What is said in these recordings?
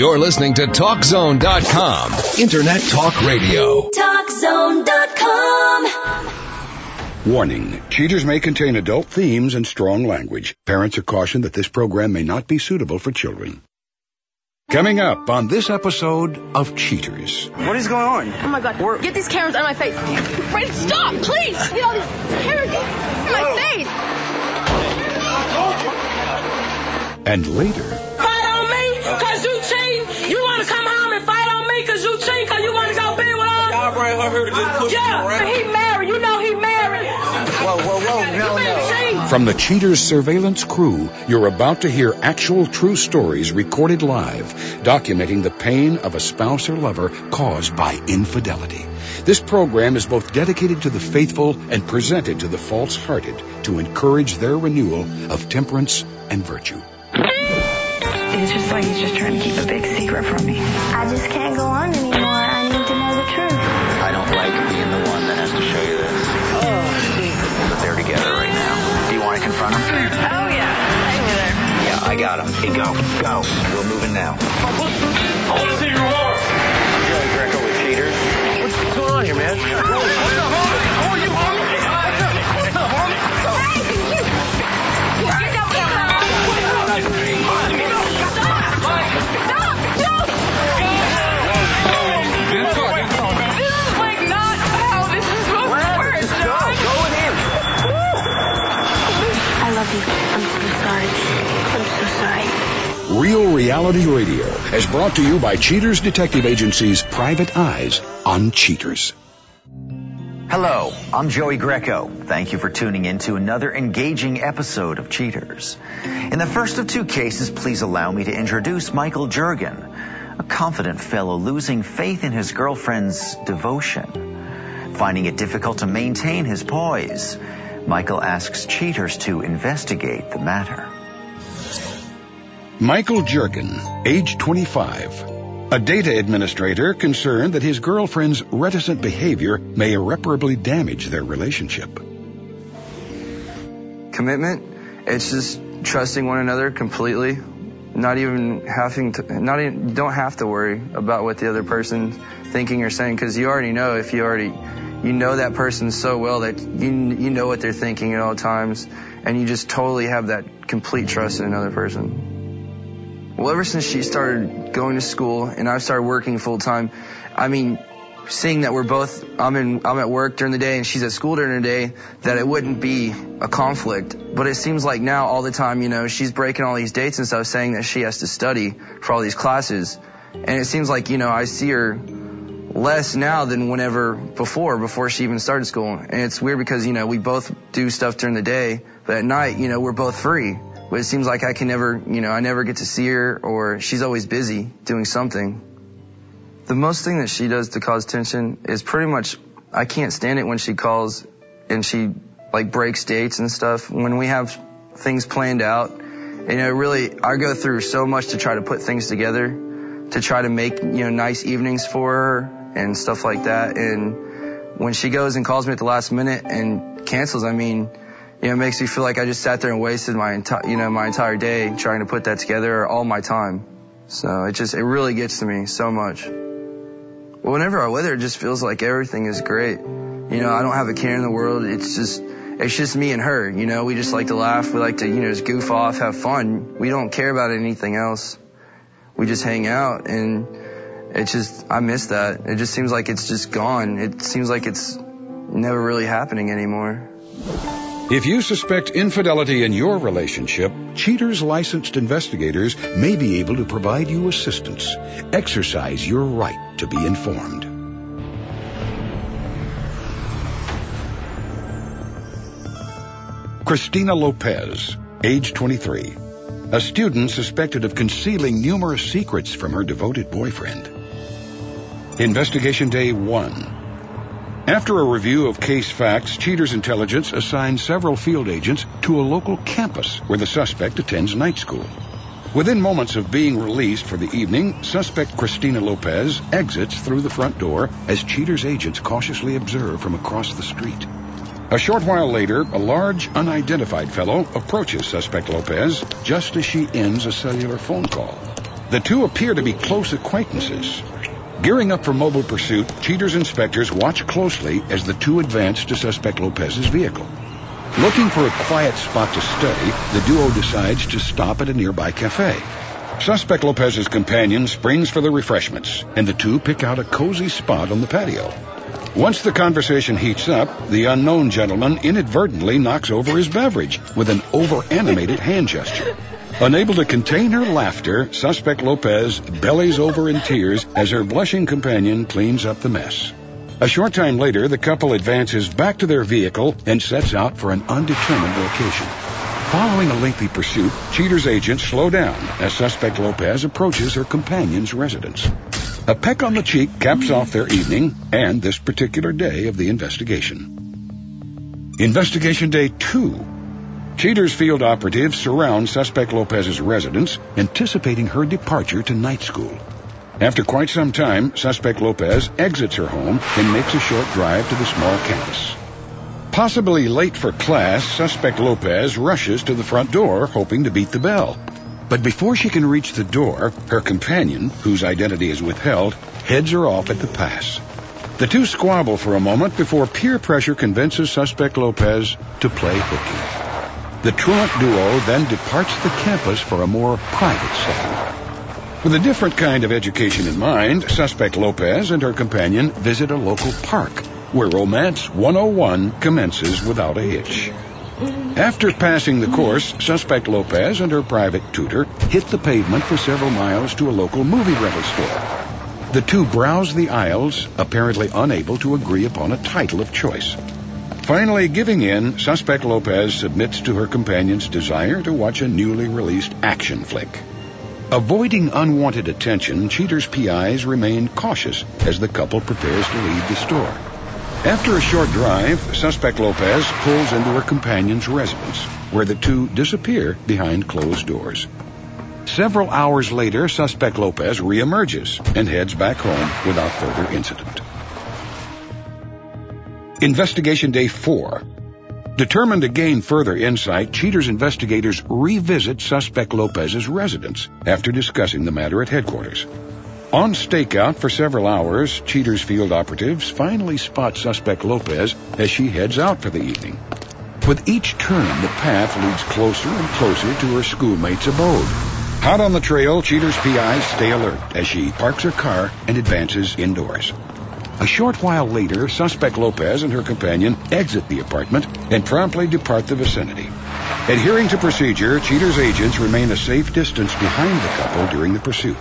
You're listening to TalkZone.com, Internet Talk Radio. TalkZone.com. Warning. Cheaters may contain adult themes and strong language. Parents are cautioned that this program may not be suitable for children. Coming up on this episode of Cheaters. What is going on? Oh my god. We're- Get these cameras out of my face. Brady, stop, please. Get all these cameras out of my face. And later, fight on me because you want to come home and fight on me because you cheat because you want to go be with us. Y'all bring her here to just push Yeah, around. he married. You know he married. Whoa, whoa, whoa, no, you no. from the Cheaters surveillance crew, you're about to hear actual true stories recorded live, documenting the pain of a spouse or lover caused by infidelity. This program is both dedicated to the faithful and presented to the false-hearted to encourage their renewal of temperance and virtue. It's just like he's just trying to keep a big secret from me. I just can't go on anymore. I need to know the truth. I don't like being the one that has to show you this. Oh. But they're together right now. Do you want to confront him? Oh yeah, take me there. Yeah, I got him. Hey, go, go. We're moving now. I want to see your war. Joey Greco with cheaters. What's going on here, man? I Reality Radio is brought to you by Cheaters Detective Agency's Private Eyes on Cheaters. Hello, I'm Joey Greco. Thank you for tuning in to another engaging episode of Cheaters. In the first of two cases, please allow me to introduce Michael Jurgen, a confident fellow losing faith in his girlfriend's devotion. Finding it difficult to maintain his poise, Michael asks cheaters to investigate the matter. Michael Jurgen, age 25. A data administrator concerned that his girlfriend's reticent behavior may irreparably damage their relationship. commitment. It's just trusting one another completely. Not even having to, not even, don't have to worry about what the other person's thinking or saying because you already know if you already, you know that person so well that you, you know what they're thinking at all times and you just totally have that complete trust in another person. Well, ever since she started going to school and I've started working full time, I mean, seeing that we're both I'm in I'm at work during the day and she's at school during the day that it wouldn't be a conflict. But it seems like now all the time you know she's breaking all these dates and stuff saying that she has to study for all these classes. And it seems like you know I see her less now than whenever before before she even started school. And it's weird because you know we both do stuff during the day but at night you know we're both free but it seems like I can never you know I never get to see her or she's always busy doing something the most thing that she does to cause tension is pretty much I can't stand it when she calls and she like breaks dates and stuff. When we have things planned out, you know, really I go through so much to try to put things together to try to make, you know, nice evenings for her and stuff like that. And when she goes and calls me at the last minute and cancels, I mean, you know, it makes me feel like I just sat there and wasted my entire, you know, my entire day trying to put that together or all my time. So it just, it really gets to me so much. Well, whenever I weather, it just feels like everything is great. You know, I don't have a care in the world. It's just, it's just me and her. You know, we just like to laugh. We like to, you know, just goof off, have fun. We don't care about anything else. We just hang out and it's just, I miss that. It just seems like it's just gone. It seems like it's never really happening anymore. If you suspect infidelity in your relationship, Cheaters licensed investigators may be able to provide you assistance. Exercise your right to be informed. Christina Lopez, age 23. A student suspected of concealing numerous secrets from her devoted boyfriend. Investigation Day 1. After a review of case facts, Cheaters Intelligence assigned several field agents to a local campus where the suspect attends night school. Within moments of being released for the evening, suspect Christina Lopez exits through the front door as Cheaters agents cautiously observe from across the street. A short while later, a large, unidentified fellow approaches suspect Lopez just as she ends a cellular phone call. The two appear to be close acquaintances. Gearing up for mobile pursuit, Cheater's inspectors watch closely as the two advance to suspect Lopez's vehicle. Looking for a quiet spot to study, the duo decides to stop at a nearby cafe. Suspect Lopez's companion springs for the refreshments, and the two pick out a cozy spot on the patio. Once the conversation heats up, the unknown gentleman inadvertently knocks over his beverage with an over-animated hand gesture. Unable to contain her laughter, suspect Lopez bellies over in tears as her blushing companion cleans up the mess. A short time later, the couple advances back to their vehicle and sets out for an undetermined location. Following a lengthy pursuit, Cheater's agents slow down as suspect Lopez approaches her companion's residence. A peck on the cheek caps off their evening and this particular day of the investigation. Investigation Day 2. Cheater's field operatives surround suspect Lopez's residence, anticipating her departure to night school. After quite some time, suspect Lopez exits her home and makes a short drive to the small campus. Possibly late for class, suspect Lopez rushes to the front door, hoping to beat the bell. But before she can reach the door, her companion, whose identity is withheld, heads her off at the pass. The two squabble for a moment before peer pressure convinces suspect Lopez to play hooky. The truant duo then departs the campus for a more private setting. With a different kind of education in mind, suspect Lopez and her companion visit a local park where Romance 101 commences without a hitch. After passing the course, suspect Lopez and her private tutor hit the pavement for several miles to a local movie rental store. The two browse the aisles, apparently unable to agree upon a title of choice. Finally giving in, suspect Lopez submits to her companion's desire to watch a newly released action flick. Avoiding unwanted attention, Cheater's PIs remain cautious as the couple prepares to leave the store. After a short drive, suspect Lopez pulls into her companion's residence, where the two disappear behind closed doors. Several hours later, suspect Lopez reemerges and heads back home without further incident. Investigation Day 4. Determined to gain further insight, Cheater's investigators revisit suspect Lopez's residence after discussing the matter at headquarters. On stakeout for several hours, Cheater's field operatives finally spot suspect Lopez as she heads out for the evening. With each turn, the path leads closer and closer to her schoolmate's abode. Hot on the trail, Cheater's PIs stay alert as she parks her car and advances indoors. A short while later, suspect Lopez and her companion exit the apartment and promptly depart the vicinity. Adhering to procedure, Cheater's agents remain a safe distance behind the couple during the pursuit.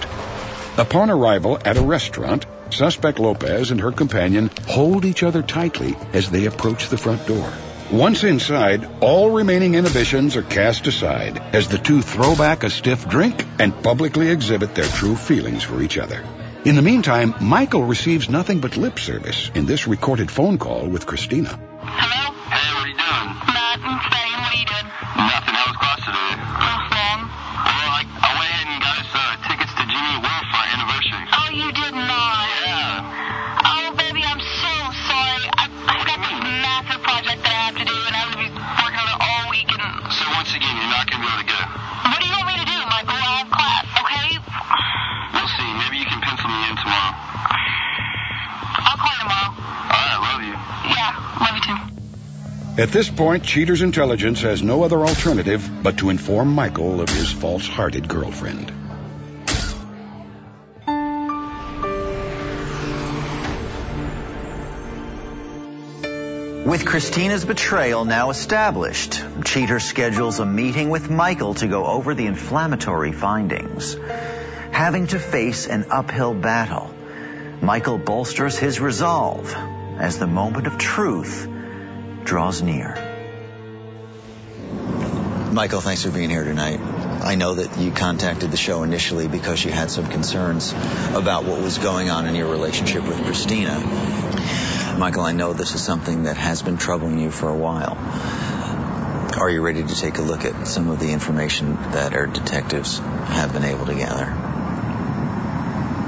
Upon arrival at a restaurant, suspect Lopez and her companion hold each other tightly as they approach the front door. Once inside, all remaining inhibitions are cast aside as the two throw back a stiff drink and publicly exhibit their true feelings for each other. In the meantime, Michael receives nothing but lip service in this recorded phone call with Christina. Hello? At this point, Cheater's intelligence has no other alternative but to inform Michael of his false-hearted girlfriend. With Christina's betrayal now established, Cheater schedules a meeting with Michael to go over the inflammatory findings. Having to face an uphill battle, Michael bolsters his resolve as the moment of truth draws near. Michael, thanks for being here tonight. I know that you contacted the show initially because you had some concerns about what was going on in your relationship with Christina. Michael, I know this is something that has been troubling you for a while. Are you ready to take a look at some of the information that our detectives have been able to gather?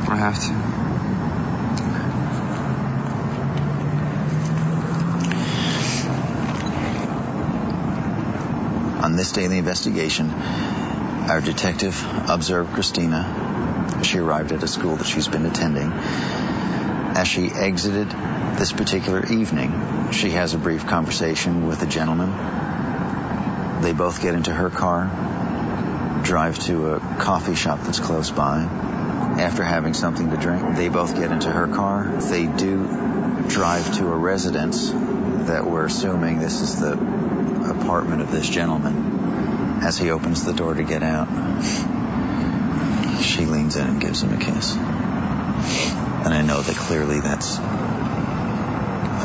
I have to. On this day in the investigation, our detective observed Christina She arrived at a school that she's been attending. As she exited this particular evening, she has a brief conversation with a gentleman. They both get into her car, drive to a coffee shop that's close by. After having something to drink, they both get into her car. They do drive to a residence that we're assuming this is the apartment of this gentleman. As he opens the door to get out, she leans in and gives him a kiss. And I know that clearly that's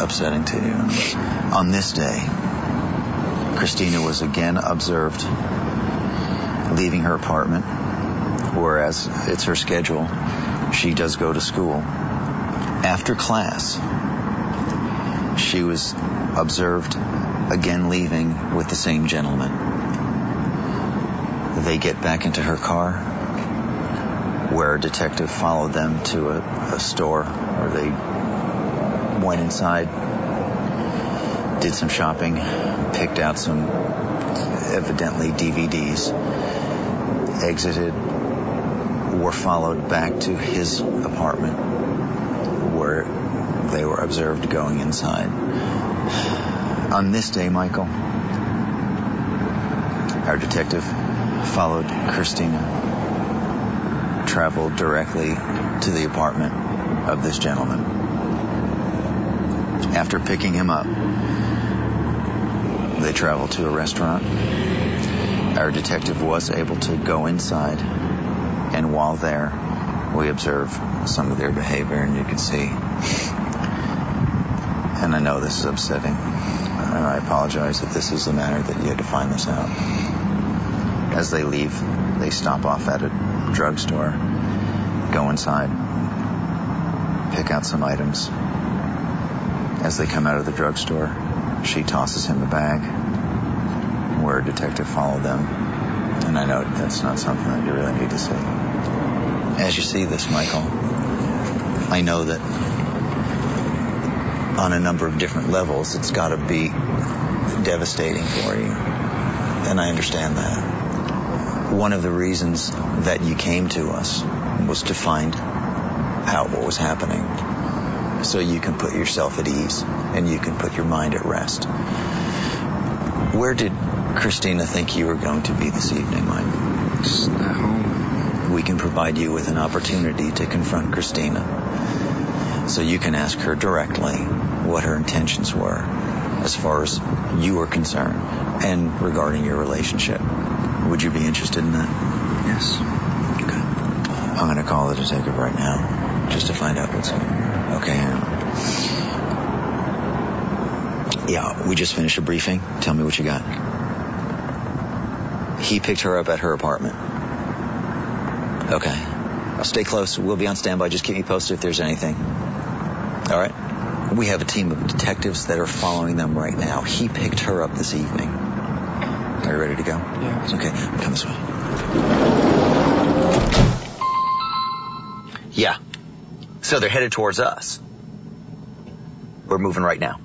upsetting to you. On this day, Christina was again observed leaving her apartment, whereas it's her schedule. She does go to school. After class, she was observed again leaving with the same gentleman. They get back into her car, where a detective followed them to a, a store where they went inside, did some shopping, picked out some evidently DVDs, exited, were followed back to his apartment where they were observed going inside. On this day, Michael, our detective followed Christina, traveled directly to the apartment of this gentleman. After picking him up, they traveled to a restaurant. Our detective was able to go inside, and while there, we observed some of their behavior, and you can see. And I know this is upsetting, and I apologize if this is the manner that you had to find this out. As they leave, they stop off at a drugstore, go inside, pick out some items. As they come out of the drugstore, she tosses him a bag where a detective followed them. And I know that's not something that you really need to see. As you see this, Michael, I know that on a number of different levels, it's got to be devastating for you. And I understand that. One of the reasons that you came to us was to find out what was happening so you can put yourself at ease and you can put your mind at rest. Where did Christina think you were going to be this evening, Mike? Just at home. We can provide you with an opportunity to confront Christina so you can ask her directly what her intentions were as far as you are concerned and regarding your relationship. Would you be interested in that? Yes. Okay. I'm going to call the detective right now just to find out what's going on. Okay. Yeah, we just finished a briefing. Tell me what you got. He picked her up at her apartment. Okay. I'll stay close. We'll be on standby. Just keep me posted if there's anything. All right. We have a team of detectives that are following them right now. He picked her up this evening. Are you ready to go? Yeah. Okay. Come this way. Yeah. So they're headed towards us. We're moving right now.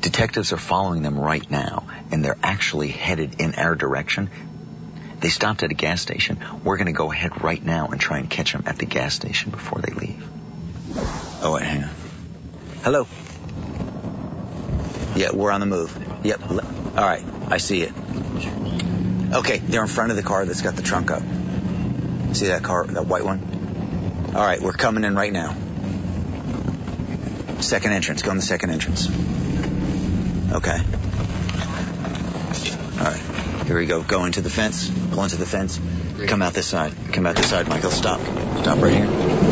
Detectives are following them right now, and they're actually headed in our direction. They stopped at a gas station. We're going to go ahead right now and try and catch them at the gas station before they leave. Oh, wait, hang on. Hello. Yeah, we're on the move. Yep. All right, I see it. Okay, they're in front of the car that's got the trunk up. See that car, that white one? All right, we're coming in right now. Second entrance. Go in the second entrance. Okay. All right. Here we go. Go into the fence. Pull into the fence. Come out this side. Come out this side, Michael. Stop. Stop right here.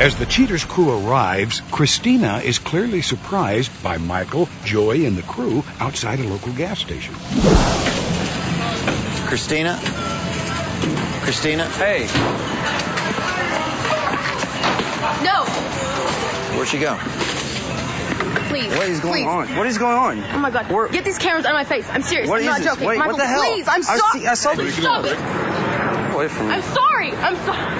As the cheaters crew arrives, Christina is clearly surprised by Michael, Joey, and the crew outside a local gas station. Christina? Christina? Hey, No, Where'd she go? please. what is going please. on? What is going on? Oh my God! We're- Get these cameras out of my face. I'm serious. What I'm is not this? joking. Wait, what Michael, the hell? please. I'm I sorry. see- I saw the- Stop it. Away from me. I'm sorry. I'm sorry.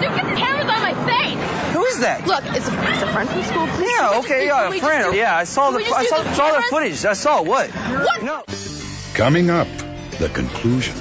Dude, get the cameras out of my face. Who is that? Look, it's a, it's a friend from school. Please. Yeah, can we just- okay, yeah, a friend. do- Yeah, I saw the I saw, the saw the footage. I saw what? What? No. Coming up, the conclusion.